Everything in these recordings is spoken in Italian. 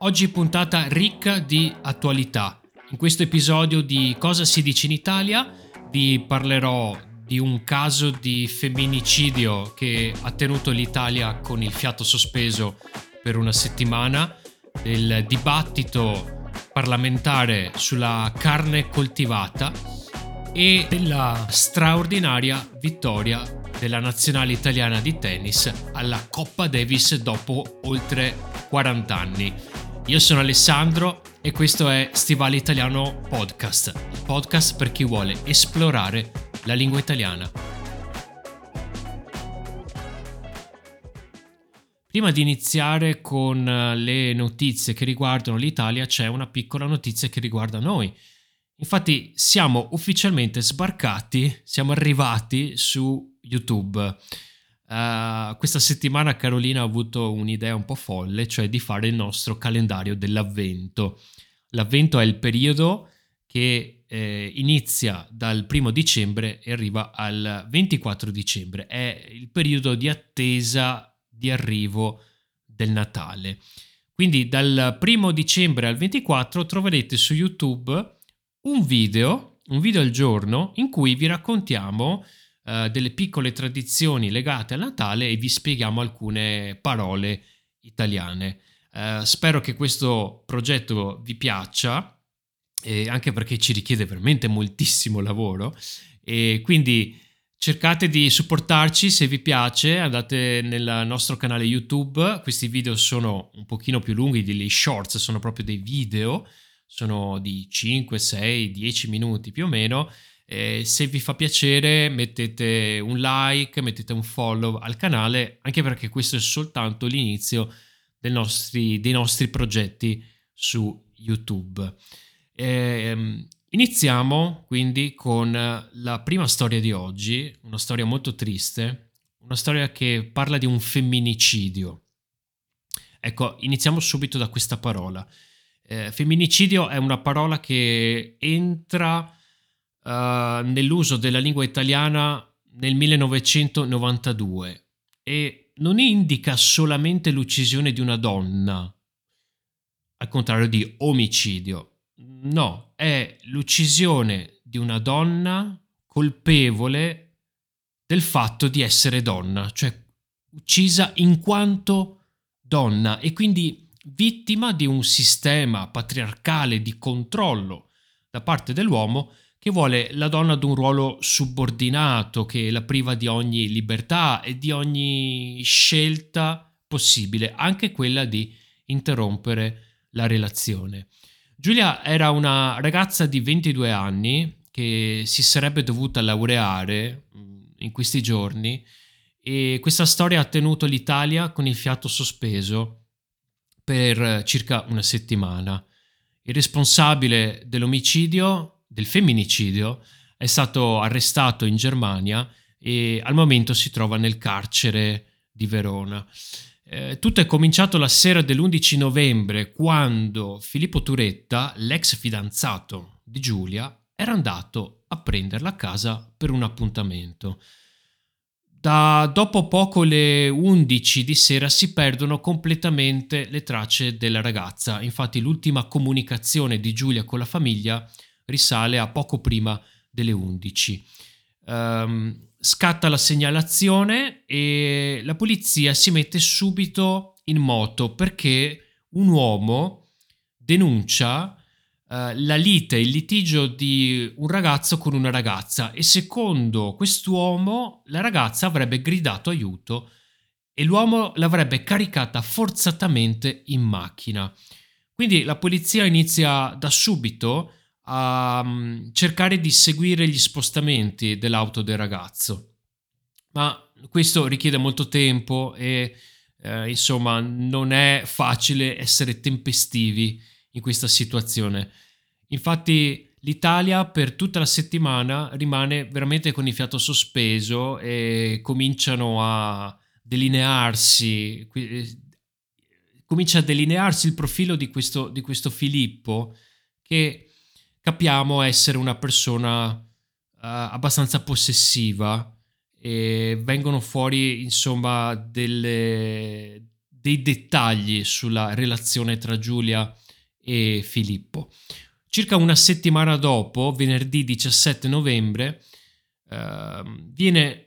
Oggi puntata ricca di attualità. In questo episodio di Cosa si dice in Italia vi parlerò di un caso di femminicidio che ha tenuto l'Italia con il fiato sospeso per una settimana, del dibattito parlamentare sulla carne coltivata e della straordinaria vittoria della nazionale italiana di tennis alla Coppa Davis dopo oltre 40 anni. Io sono Alessandro e questo è Stivale Italiano Podcast, il podcast per chi vuole esplorare la lingua italiana. Prima di iniziare con eh, le notizie che riguardano l'Italia c'è una piccola notizia che riguarda noi. Infatti siamo ufficialmente sbarcati, siamo arrivati su YouTube. Uh, questa settimana Carolina ha avuto un'idea un po' folle, cioè di fare il nostro calendario dell'avvento. L'avvento è il periodo che eh, inizia dal primo dicembre e arriva al 24 dicembre. È il periodo di attesa di arrivo del Natale. Quindi dal primo dicembre al 24 troverete su YouTube un video, un video al giorno, in cui vi raccontiamo eh, delle piccole tradizioni legate al Natale e vi spieghiamo alcune parole italiane. Uh, spero che questo progetto vi piaccia, eh, anche perché ci richiede veramente moltissimo lavoro. E quindi cercate di supportarci se vi piace, andate nel nostro canale YouTube, questi video sono un pochino più lunghi degli shorts, sono proprio dei video, sono di 5, 6, 10 minuti più o meno eh, se vi fa piacere mettete un like, mettete un follow al canale, anche perché questo è soltanto l'inizio nostri, dei nostri progetti su YouTube. Eh, iniziamo quindi con la prima storia di oggi, una storia molto triste, una storia che parla di un femminicidio. Ecco, iniziamo subito da questa parola. Eh, femminicidio è una parola che entra uh, nell'uso della lingua italiana nel 1992 e non indica solamente l'uccisione di una donna, al contrario di omicidio. No, è l'uccisione di una donna colpevole del fatto di essere donna, cioè uccisa in quanto donna e quindi vittima di un sistema patriarcale di controllo da parte dell'uomo che vuole la donna ad un ruolo subordinato, che la priva di ogni libertà e di ogni scelta possibile, anche quella di interrompere la relazione. Giulia era una ragazza di 22 anni che si sarebbe dovuta laureare mm, in questi giorni e questa storia ha tenuto l'Italia con il fiato sospeso per circa una settimana. Il responsabile dell'omicidio del femminicidio è stato arrestato in Germania e al momento si trova nel carcere di Verona. Eh, tutto è cominciato la sera dell'11 novembre quando Filippo Turetta, l'ex fidanzato di Giulia, era andato a prenderla a casa per un appuntamento. Da dopo poco le 11 di sera si perdono completamente le tracce della ragazza. Infatti l'ultima comunicazione di Giulia con la famiglia risale a poco prima delle 11. Um, ehm, scatta la segnalazione e la polizia si mette subito in moto perché un uomo denuncia uh, la lite, il litigio di un ragazzo con una ragazza e secondo quest'uomo la ragazza avrebbe gridato aiuto e l'uomo l'avrebbe caricata forzatamente in macchina. Quindi la polizia inizia da subito a um, cercare di seguire gli spostamenti dell'auto del ragazzo. Ma questo richiede molto tempo e eh, insomma non è facile essere tempestivi in questa situazione. Infatti l'Italia per tutta la settimana rimane veramente con il fiato sospeso e cominciano a delinearsi, eh, comincia a delinearsi il profilo di questo, di questo Filippo che capiamo essere una persona uh, abbastanza possessiva e vengono fuori insomma delle, dei dettagli sulla relazione tra Giulia e Filippo. Circa una settimana dopo, venerdì 17 novembre, eh, viene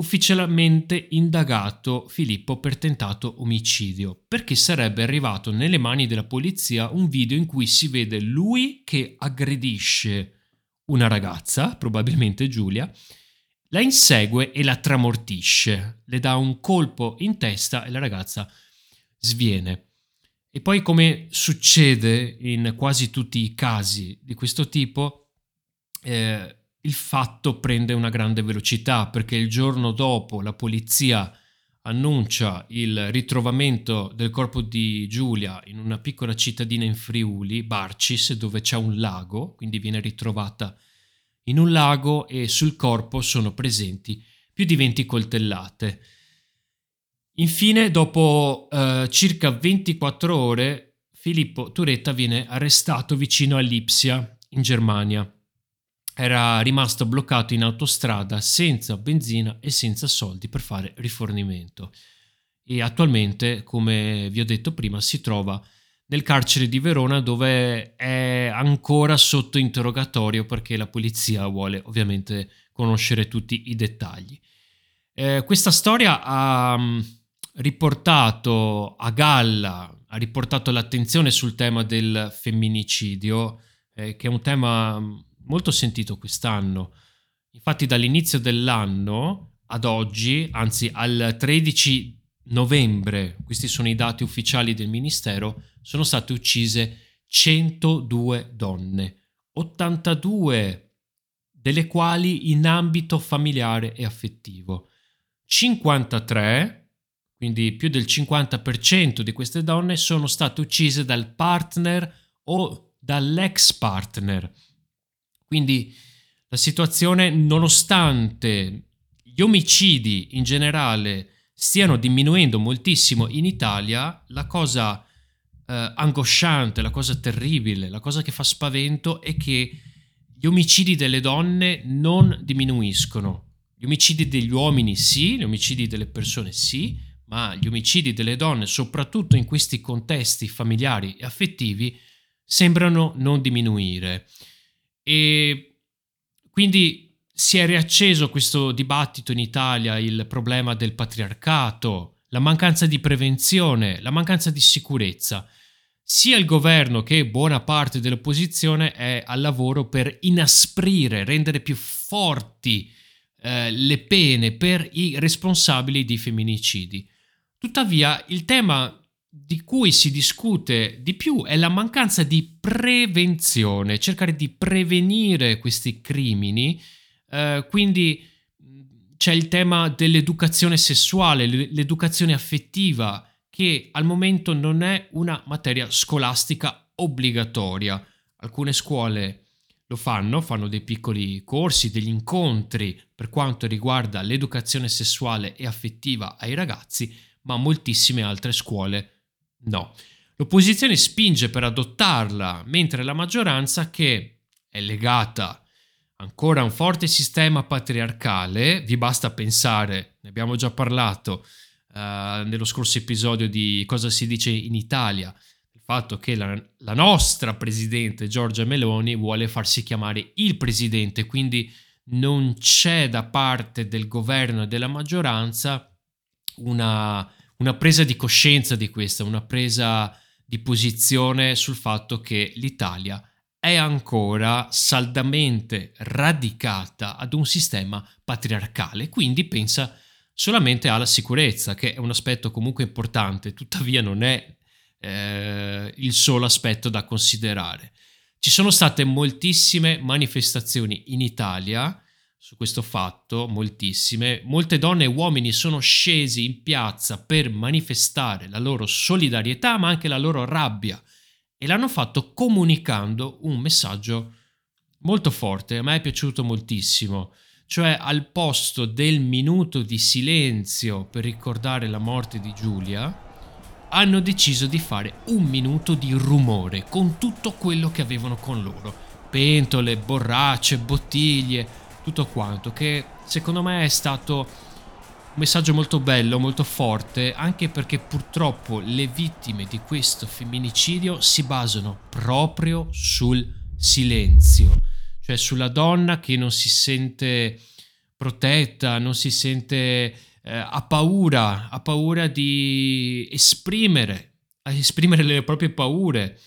ufficialmente indagato Filippo per tentato omicidio, perché sarebbe arrivato nelle mani della polizia un video in cui si vede lui che aggredisce una ragazza, probabilmente Giulia, la insegue e la tramortisce, le dà un colpo in testa e la ragazza sviene. E poi come succede in quasi tutti i casi di questo tipo, eh, il fatto prende una grande velocità perché il giorno dopo la polizia annuncia il ritrovamento del corpo di Giulia in una piccola cittadina in Friuli, Barcis, dove c'è un lago, quindi viene ritrovata in un lago e sul corpo sono presenti più di 20 coltellate. Infine, dopo eh, circa 24 ore, Filippo Turetta viene arrestato vicino a Lipsia, in Germania era rimasto bloccato in autostrada senza benzina e senza soldi per fare rifornimento e attualmente, come vi ho detto prima, si trova nel carcere di Verona dove è ancora sotto interrogatorio perché la polizia vuole ovviamente conoscere tutti i dettagli. Eh, questa storia ha mm, riportato a galla, ha riportato l'attenzione sul tema del femminicidio, eh, che è un tema mm, molto sentito quest'anno. Infatti dall'inizio dell'anno ad oggi, anzi al 13 novembre, questi sono i dati ufficiali del Ministero, sono state uccise 102 donne, 82 delle quali in ambito familiare e affettivo. 53, quindi più del 50% di queste donne sono state uccise dal partner o dall'ex partner. Quindi la situazione, nonostante gli omicidi in generale stiano diminuendo moltissimo in Italia, la cosa eh, angosciante, la cosa terribile, la cosa che fa spavento è che gli omicidi delle donne non diminuiscono. Gli omicidi degli uomini sì, gli omicidi delle persone sì, ma gli omicidi delle donne, soprattutto in questi contesti familiari e affettivi, sembrano non diminuire. E quindi si è riacceso questo dibattito in Italia, il problema del patriarcato, la mancanza di prevenzione, la mancanza di sicurezza. Sia il governo che buona parte dell'opposizione è al lavoro per inasprire, rendere più forti eh, le pene per i responsabili di femminicidi. Tuttavia, il tema di cui si discute di più è la mancanza di prevenzione, cercare di prevenire questi crimini. Eh, quindi c'è il tema dell'educazione sessuale, l'educazione affettiva, che al momento non è una materia scolastica obbligatoria. Alcune scuole lo fanno, fanno dei piccoli corsi, degli incontri per quanto riguarda l'educazione sessuale e affettiva ai ragazzi, ma moltissime altre scuole No. L'opposizione spinge per adottarla, mentre la maggioranza, che è legata ancora a un forte sistema patriarcale, vi basta pensare, ne abbiamo già parlato uh, nello scorso episodio di cosa si dice in Italia, il fatto che la, la nostra presidente Giorgia Meloni vuole farsi chiamare il presidente, quindi non c'è da parte del governo e della maggioranza una una presa di coscienza di questa, una presa di posizione sul fatto che l'Italia è ancora saldamente radicata ad un sistema patriarcale, quindi pensa solamente alla sicurezza, che è un aspetto comunque importante, tuttavia non è eh, il solo aspetto da considerare. Ci sono state moltissime manifestazioni in Italia su questo fatto, moltissime. Molte donne e uomini sono scesi in piazza per manifestare la loro solidarietà, ma anche la loro rabbia e l'hanno fatto comunicando un messaggio molto forte, a me è piaciuto moltissimo, cioè al posto del minuto di silenzio per ricordare la morte di Giulia, hanno deciso di fare un minuto di rumore con tutto quello che avevano con loro. Pentole, borracce, bottiglie, tutto quanto, che secondo me è stato un messaggio molto bello, molto forte, anche perché purtroppo le vittime di questo femminicidio si basano proprio sul silenzio, cioè sulla donna che non si sente protetta, non si sente eh, ha paura, ha paura di esprimere, esprimere le proprie paure.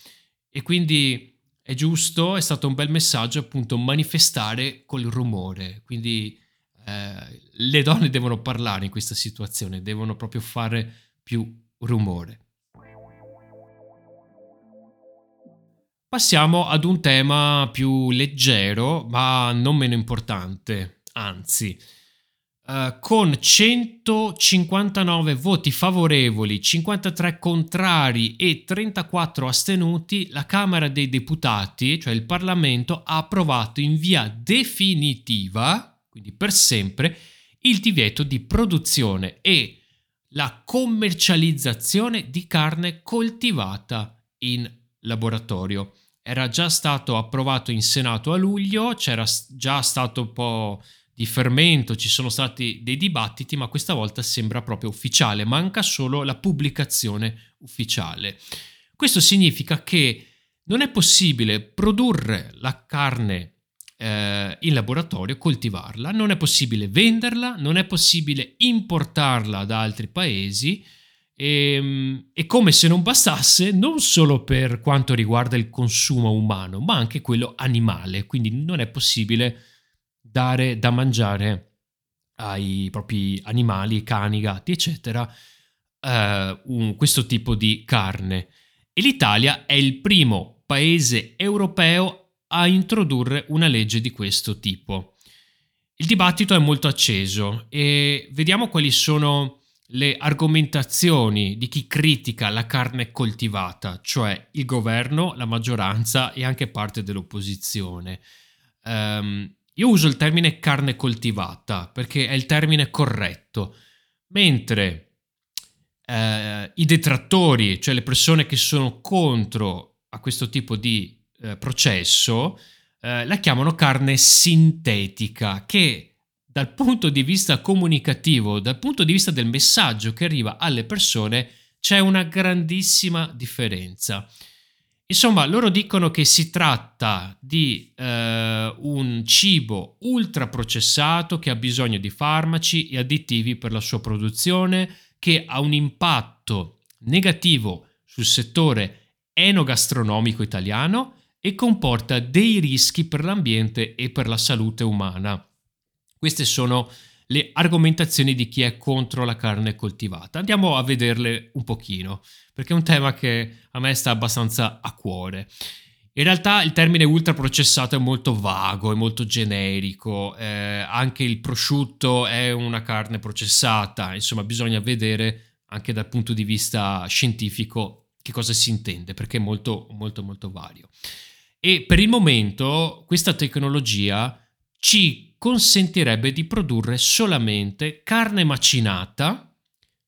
E quindi è giusto, è stato un bel messaggio appunto manifestare col rumore, quindi eh, le donne devono parlare in questa situazione, devono proprio fare più rumore. Passiamo ad un tema più leggero, ma non meno importante, anzi, Uh, con 159 voti favorevoli, 53 contrari e 34 astenuti, la Camera dei Deputati, cioè il Parlamento, ha approvato in via definitiva quindi per sempre, il divieto di produzione e la commercializzazione di carne coltivata in laboratorio. Era già stato approvato in Senato a luglio, c'era già stato un po' di fermento, ci sono stati dei dibattiti, ma questa volta sembra proprio ufficiale, manca solo la pubblicazione ufficiale. Questo significa che non è possibile produrre la carne eh, in laboratorio, coltivarla, non è possibile venderla, non è possibile importarla da altri paesi e, ehm, e come se non bastasse, non solo per quanto riguarda il consumo umano, ma anche quello animale, quindi non è possibile dare da mangiare ai propri animali, cani, gatti, eccetera, eh, un, questo tipo di carne. E l'Italia è il primo paese europeo a introdurre una legge di questo tipo. Il dibattito è molto acceso e vediamo quali sono le argomentazioni di chi critica la carne coltivata, cioè il governo, la maggioranza e anche parte dell'opposizione. Um, io uso il termine carne coltivata perché è il termine corretto, mentre uh, i detrattori, cioè le persone che sono contro a questo tipo di eh, processo eh, la chiamano carne sintetica, che dal punto di vista comunicativo, dal punto di vista del messaggio che arriva alle persone, c'è una grandissima differenza. Insomma, loro dicono che si tratta di eh, un cibo ultraprocessato che ha bisogno di farmaci e additivi per la sua produzione, che ha un impatto negativo sul settore enogastronomico italiano e comporta dei rischi per l'ambiente e per la salute umana. Queste sono le argomentazioni di chi è contro la carne coltivata. Andiamo a vederle un pochino, perché è un tema che a me sta abbastanza a cuore. In realtà il termine ultraprocessato è molto vago, è molto generico, eh, anche il prosciutto è una carne processata, insomma bisogna vedere anche dal punto di vista scientifico che cosa si intende, perché è molto molto molto vario. E per il momento questa tecnologia ci consentirebbe di produrre solamente carne macinata.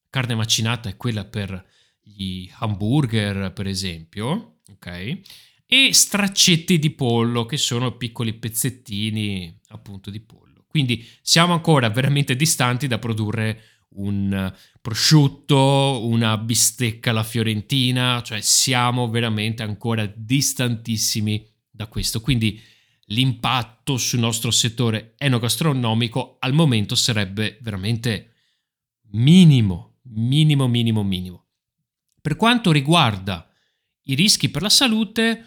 Carne macinata è quella per gli hamburger, per esempio, ok? E straccetti di pollo, che sono piccoli pezzettini appunto di pollo. Quindi siamo ancora veramente distanti da produrre un prosciutto, una bistecca alla fiorentina, cioè siamo veramente ancora distantissimi da questo. Quindi l'impatto sul nostro settore enogastronomico al momento sarebbe veramente minimo, minimo, minimo, minimo. Per quanto riguarda i rischi per la salute,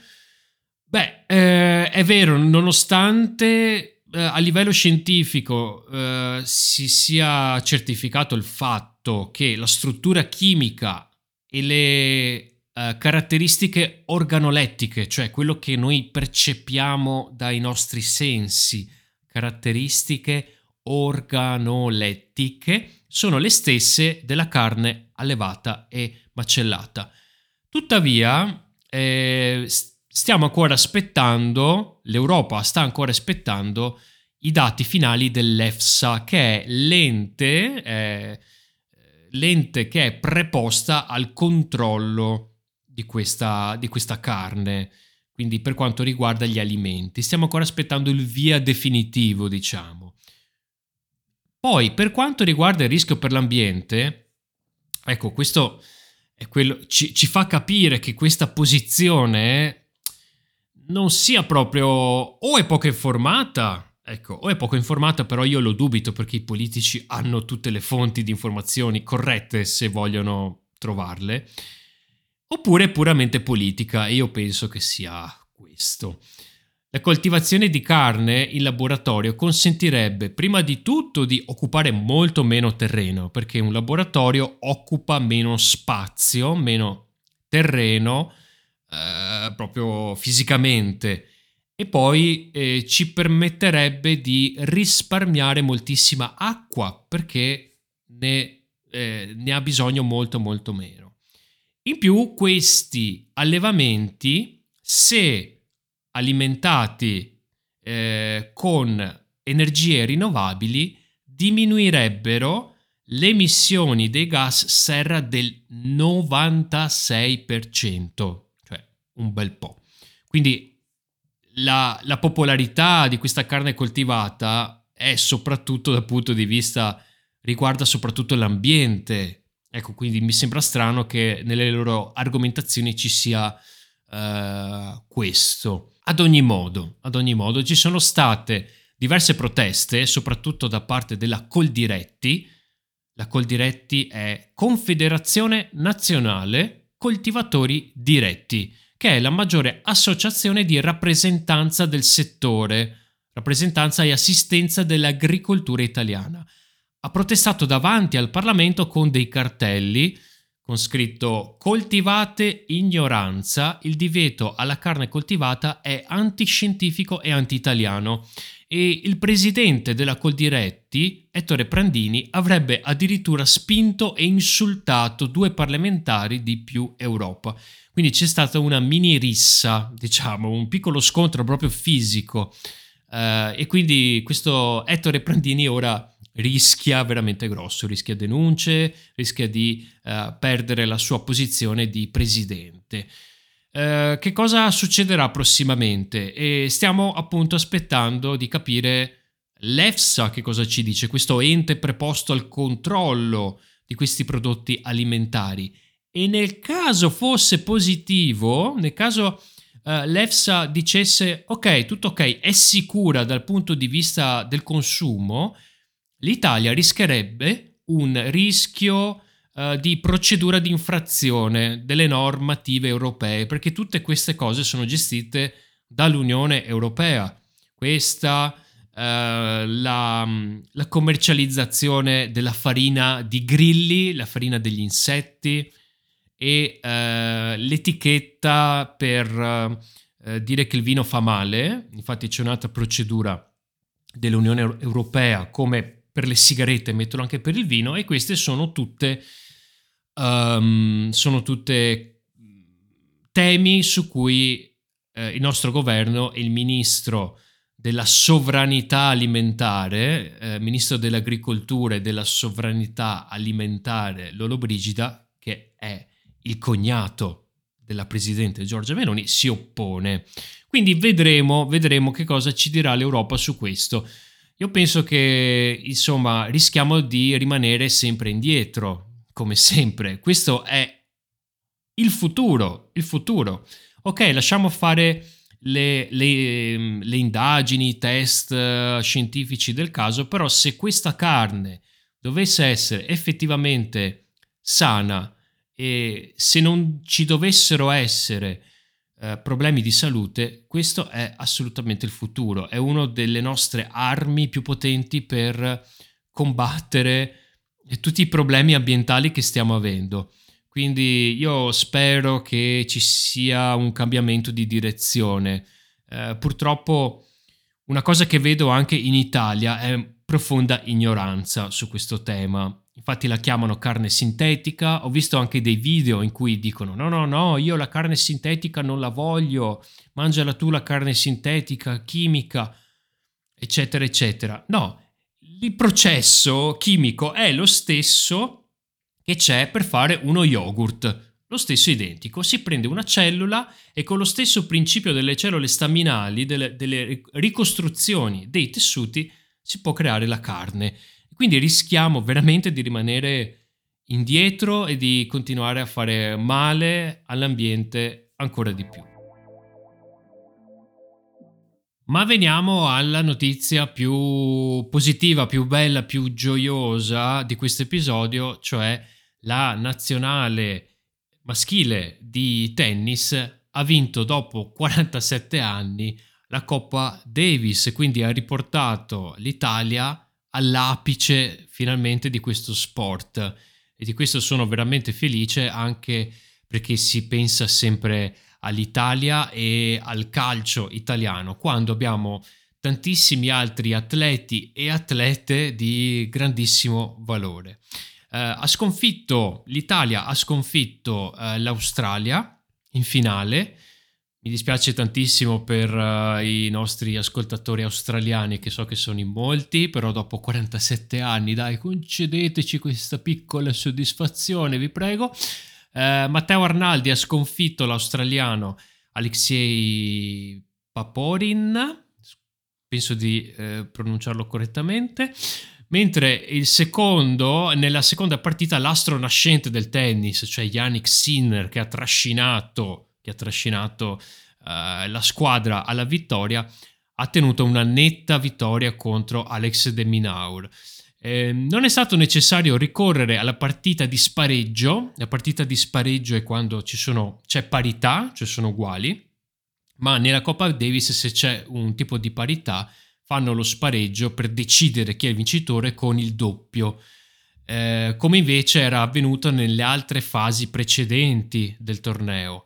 beh, eh, è vero, nonostante eh, a livello scientifico eh, si sia certificato il fatto che la struttura chimica e le eh, caratteristiche organolettiche, cioè quello che noi percepiamo dai nostri sensi, caratteristiche organolettiche, sono le stesse della carne allevata e macellata. Tuttavia, eh, stiamo ancora aspettando, l'Europa sta ancora aspettando i dati finali dell'EFSA, che è l'ente, eh, l'ente che è preposta al controllo di questa, di questa carne, quindi per quanto riguarda gli alimenti. Stiamo ancora aspettando il via definitivo, diciamo. Poi, per quanto riguarda il rischio per l'ambiente, ecco, questo quello, ci, ci fa capire che questa posizione non sia proprio o è poco informata Ecco, o è poco informata, però io lo dubito perché i politici hanno tutte le fonti di informazioni corrette se vogliono trovarle, oppure puramente politica e io penso che sia questo. La coltivazione di carne in laboratorio consentirebbe prima di tutto di occupare molto meno terreno, perché un laboratorio occupa meno spazio, meno terreno, eh, proprio fisicamente e poi eh, ci permetterebbe di risparmiare moltissima acqua perché ne, eh, ne, ha bisogno molto molto meno. In più questi allevamenti, se alimentati eh, con energie rinnovabili, diminuirebbero le emissioni dei gas serra del 96%, cioè un bel po'. Quindi la, la popolarità di questa carne coltivata è soprattutto dal punto di vista riguarda soprattutto l'ambiente. Ecco, quindi mi sembra strano che nelle loro argomentazioni ci sia uh, questo. Ad ogni modo, ad ogni modo, ci sono state diverse proteste, soprattutto da parte della Coldiretti. La Coldiretti è Confederazione Nazionale Coltivatori Diretti che è la maggiore associazione di rappresentanza del settore, rappresentanza e assistenza dell'agricoltura italiana. Ha protestato davanti al Parlamento con dei cartelli con scritto coltivate ignoranza, il divieto alla carne coltivata è antiscientifico e anti-italiano e il presidente della Coldiretti, Ettore Prandini, avrebbe addirittura spinto e insultato due parlamentari di più Europa. Quindi c'è stata una mini rissa, diciamo, un piccolo scontro proprio fisico. Uh, e quindi questo Ettore Prandini ora rischia veramente grosso, rischia denunce, rischia di uh, perdere la sua posizione di presidente. Uh, che cosa succederà prossimamente? E stiamo appunto aspettando di capire l'EFSA che cosa ci dice, questo ente preposto al controllo di questi prodotti alimentari. E nel caso fosse positivo, nel caso uh, l'EFSA dicesse ok, tutto ok, è sicura dal punto di vista del consumo, l'Italia rischierebbe un rischio uh, di procedura di infrazione delle normative europee, perché tutte queste cose sono gestite dall'Unione Europea. Questa, uh, la, la, commercializzazione della farina di grilli, la farina degli insetti e uh, l'etichetta per dire che il vino fa male, infatti c'è un'altra procedura dell'Unione Europea come per le sigarette, mettono anche per il vino e queste sono tutte, um, sono tutte temi su cui eh, il nostro governo e il ministro della sovranità alimentare, eh, ministro dell'agricoltura e della sovranità alimentare Lolo Brigida, che è il cognato della presidente Giorgia Meloni, si oppone. Quindi vedremo, vedremo che cosa ci dirà l'Europa su questo. Io penso che, insomma, rischiamo di rimanere sempre indietro, come sempre. Questo è il futuro, il futuro. Ok, lasciamo fare le, le, le indagini, i test uh, scientifici del caso, però se questa carne dovesse essere effettivamente sana e se non ci dovessero essere eh, problemi di salute, questo è assolutamente il futuro, è una delle nostre armi più potenti per combattere tutti i problemi ambientali che stiamo avendo. Quindi io spero che ci sia un cambiamento di direzione. Eh, purtroppo una cosa che vedo anche in Italia è profonda ignoranza su questo tema. Infatti la chiamano carne sintetica. Ho visto anche dei video in cui dicono: no, no, no, io la carne sintetica non la voglio, mangiala tu la carne sintetica, chimica, eccetera, eccetera. No, il processo chimico è lo stesso che c'è per fare uno yogurt. Lo stesso identico, si prende una cellula e con lo stesso principio delle cellule staminali, delle, delle ricostruzioni dei tessuti, si può creare la carne quindi rischiamo veramente di rimanere indietro e di continuare a fare male all'ambiente ancora di più. Ma veniamo alla notizia più positiva, più bella, più gioiosa di questo episodio, cioè la nazionale maschile di tennis ha vinto dopo 47 anni la Coppa Davis, quindi ha riportato l'Italia all'apice finalmente di questo sport e di questo sono veramente felice anche perché si pensa sempre all'Italia e al calcio italiano quando abbiamo tantissimi altri atleti e atlete di grandissimo valore. Uh, ha sconfitto l'Italia, ha sconfitto uh, l'Australia in finale. Mi dispiace tantissimo per uh, i nostri ascoltatori australiani, che so che sono in molti, però dopo 47 anni, dai, concedeteci questa piccola soddisfazione, vi prego. Uh, Matteo Arnaldi ha sconfitto l'australiano Alexei Paporin, penso di uh, pronunciarlo correttamente mentre il secondo, nella seconda partita, l'astro nascente del tennis, cioè Yannick Sinner, che ha trascinato, che ha trascinato uh, la squadra alla vittoria, ha tenuto una netta vittoria contro Alex de Minaur. Eh, non è stato necessario ricorrere alla partita di spareggio, la partita di spareggio è quando sono, c'è parità, cioè sono uguali, ma nella Coppa Davis se c'è un tipo di parità fanno lo spareggio per decidere chi è il vincitore con il doppio, eh, come invece era avvenuto nelle altre fasi precedenti del torneo.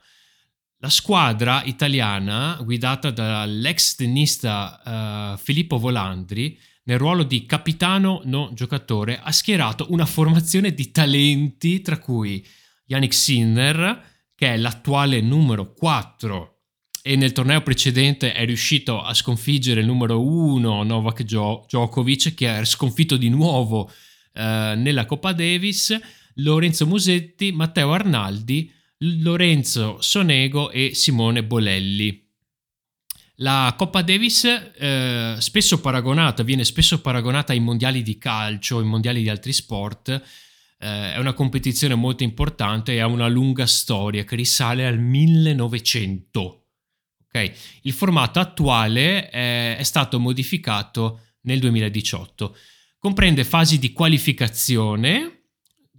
La squadra italiana, guidata dall'ex tennista uh, Filippo Volandri, nel ruolo di capitano non giocatore, ha schierato una formazione di talenti, tra cui Yannick Sinner, che è l'attuale numero 4 e nel torneo precedente è riuscito a sconfiggere il numero uno Novak Djokovic che ha sconfitto di nuovo eh, nella Coppa Davis, Lorenzo Musetti, Matteo Arnaldi, Lorenzo Sonego e Simone Bolelli. La Coppa Davis eh, spesso paragonata, viene spesso paragonata ai mondiali di calcio, ai mondiali di altri sport, eh, è una competizione molto importante e ha una lunga storia che risale al 1900 Okay? Il formato attuale è, è stato modificato nel 2018. Comprende fasi di qualificazione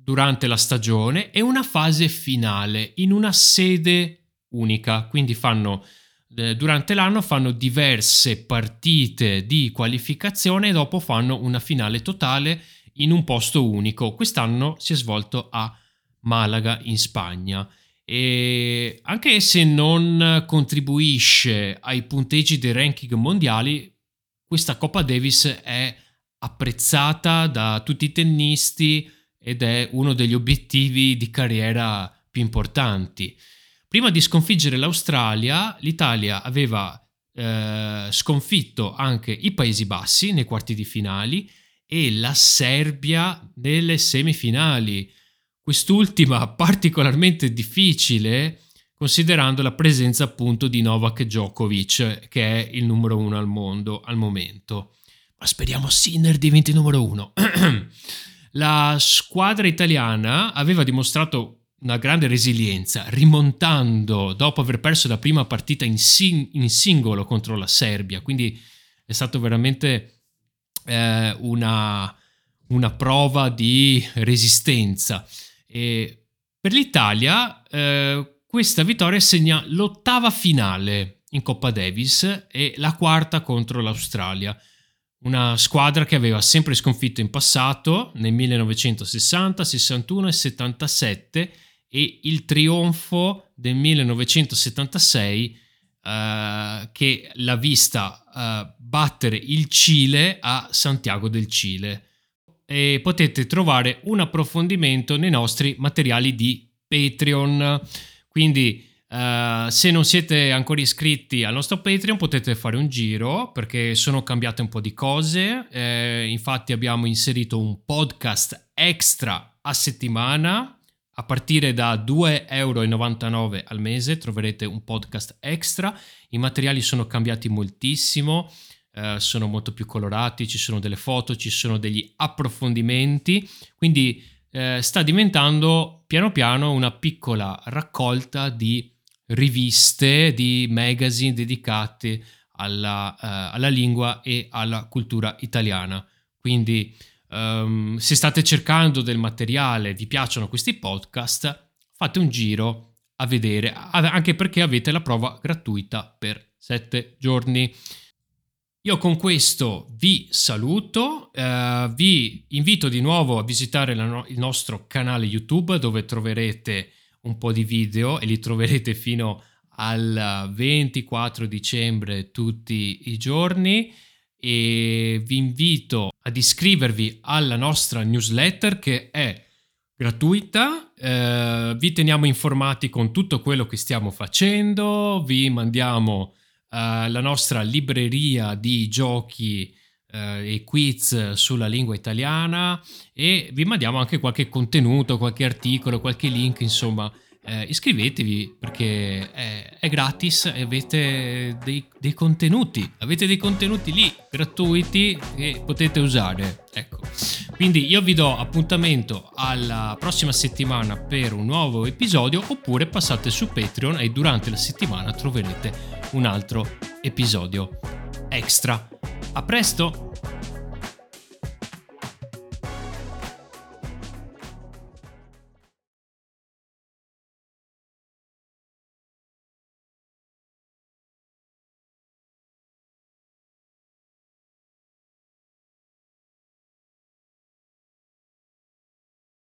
durante la stagione e una fase finale in una sede unica. Quindi fanno eh, durante l'anno fanno diverse partite di qualificazione e dopo fanno una finale totale in un posto unico. Quest'anno si è svolto a Malaga in Spagna e anche se non contribuisce ai punteggi dei ranking mondiali, questa Coppa Davis è apprezzata da tutti i tennisti ed è uno degli obiettivi di carriera più importanti. Prima di sconfiggere l'Australia, l'Italia aveva eh, sconfitto anche i Paesi Bassi nei quarti di finali e la Serbia nelle semifinali quest'ultima particolarmente difficile considerando la presenza appunto di Novak Djokovic che è il numero uno al mondo al momento. Ma speriamo Sinner diventi numero uno. la squadra italiana aveva dimostrato una grande resilienza, rimontando dopo aver perso la prima partita in, sing- in singolo contro la Serbia, quindi è stato veramente eh, una, una prova di resistenza. E per l'Italia eh, questa vittoria segna l'ottava finale in Coppa Davis e la quarta contro l'Australia, una squadra che aveva sempre sconfitto in passato nel 1960, 61 e 77 e il trionfo del 1976 eh, che l'ha vista eh, battere il Cile a Santiago del Cile e potete trovare un approfondimento nei nostri materiali di Patreon. Quindi Uh, se non siete ancora iscritti al nostro Patreon potete fare un giro perché sono cambiate un po' di cose. Eh, infatti abbiamo inserito un podcast extra a settimana. A partire da 2,99 euro al mese troverete un podcast extra. I materiali sono cambiati moltissimo. eh, sono molto più colorati, ci sono delle foto, ci sono degli approfondimenti, quindi eh, sta diventando piano piano una piccola raccolta di riviste, di magazine dedicate alla, uh, alla lingua e alla cultura italiana. Quindi um, se state cercando del materiale, vi piacciono questi podcast, fate un giro a vedere, anche perché avete la prova gratuita per 7 giorni. Io con questo vi saluto, eh, vi invito di nuovo a visitare no- il nostro canale YouTube dove troverete un po' di video e li troverete fino al 24 dicembre tutti i giorni. E vi invito ad iscrivervi alla nostra newsletter che è gratuita, eh, vi teniamo informati con tutto quello che stiamo facendo, vi mandiamo eh, la nostra libreria di giochi eh, e quiz sulla lingua italiana e vi mandiamo anche qualche contenuto, qualche articolo, qualche link, insomma. Eh, iscrivetevi perché è, è, gratis e avete dei, dei, contenuti, avete dei contenuti lì gratuiti che potete usare. Ecco. Quindi io vi do appuntamento alla prossima settimana per un nuovo episodio oppure passate su Patreon e durante la settimana troverete un altro episodio extra. A presto!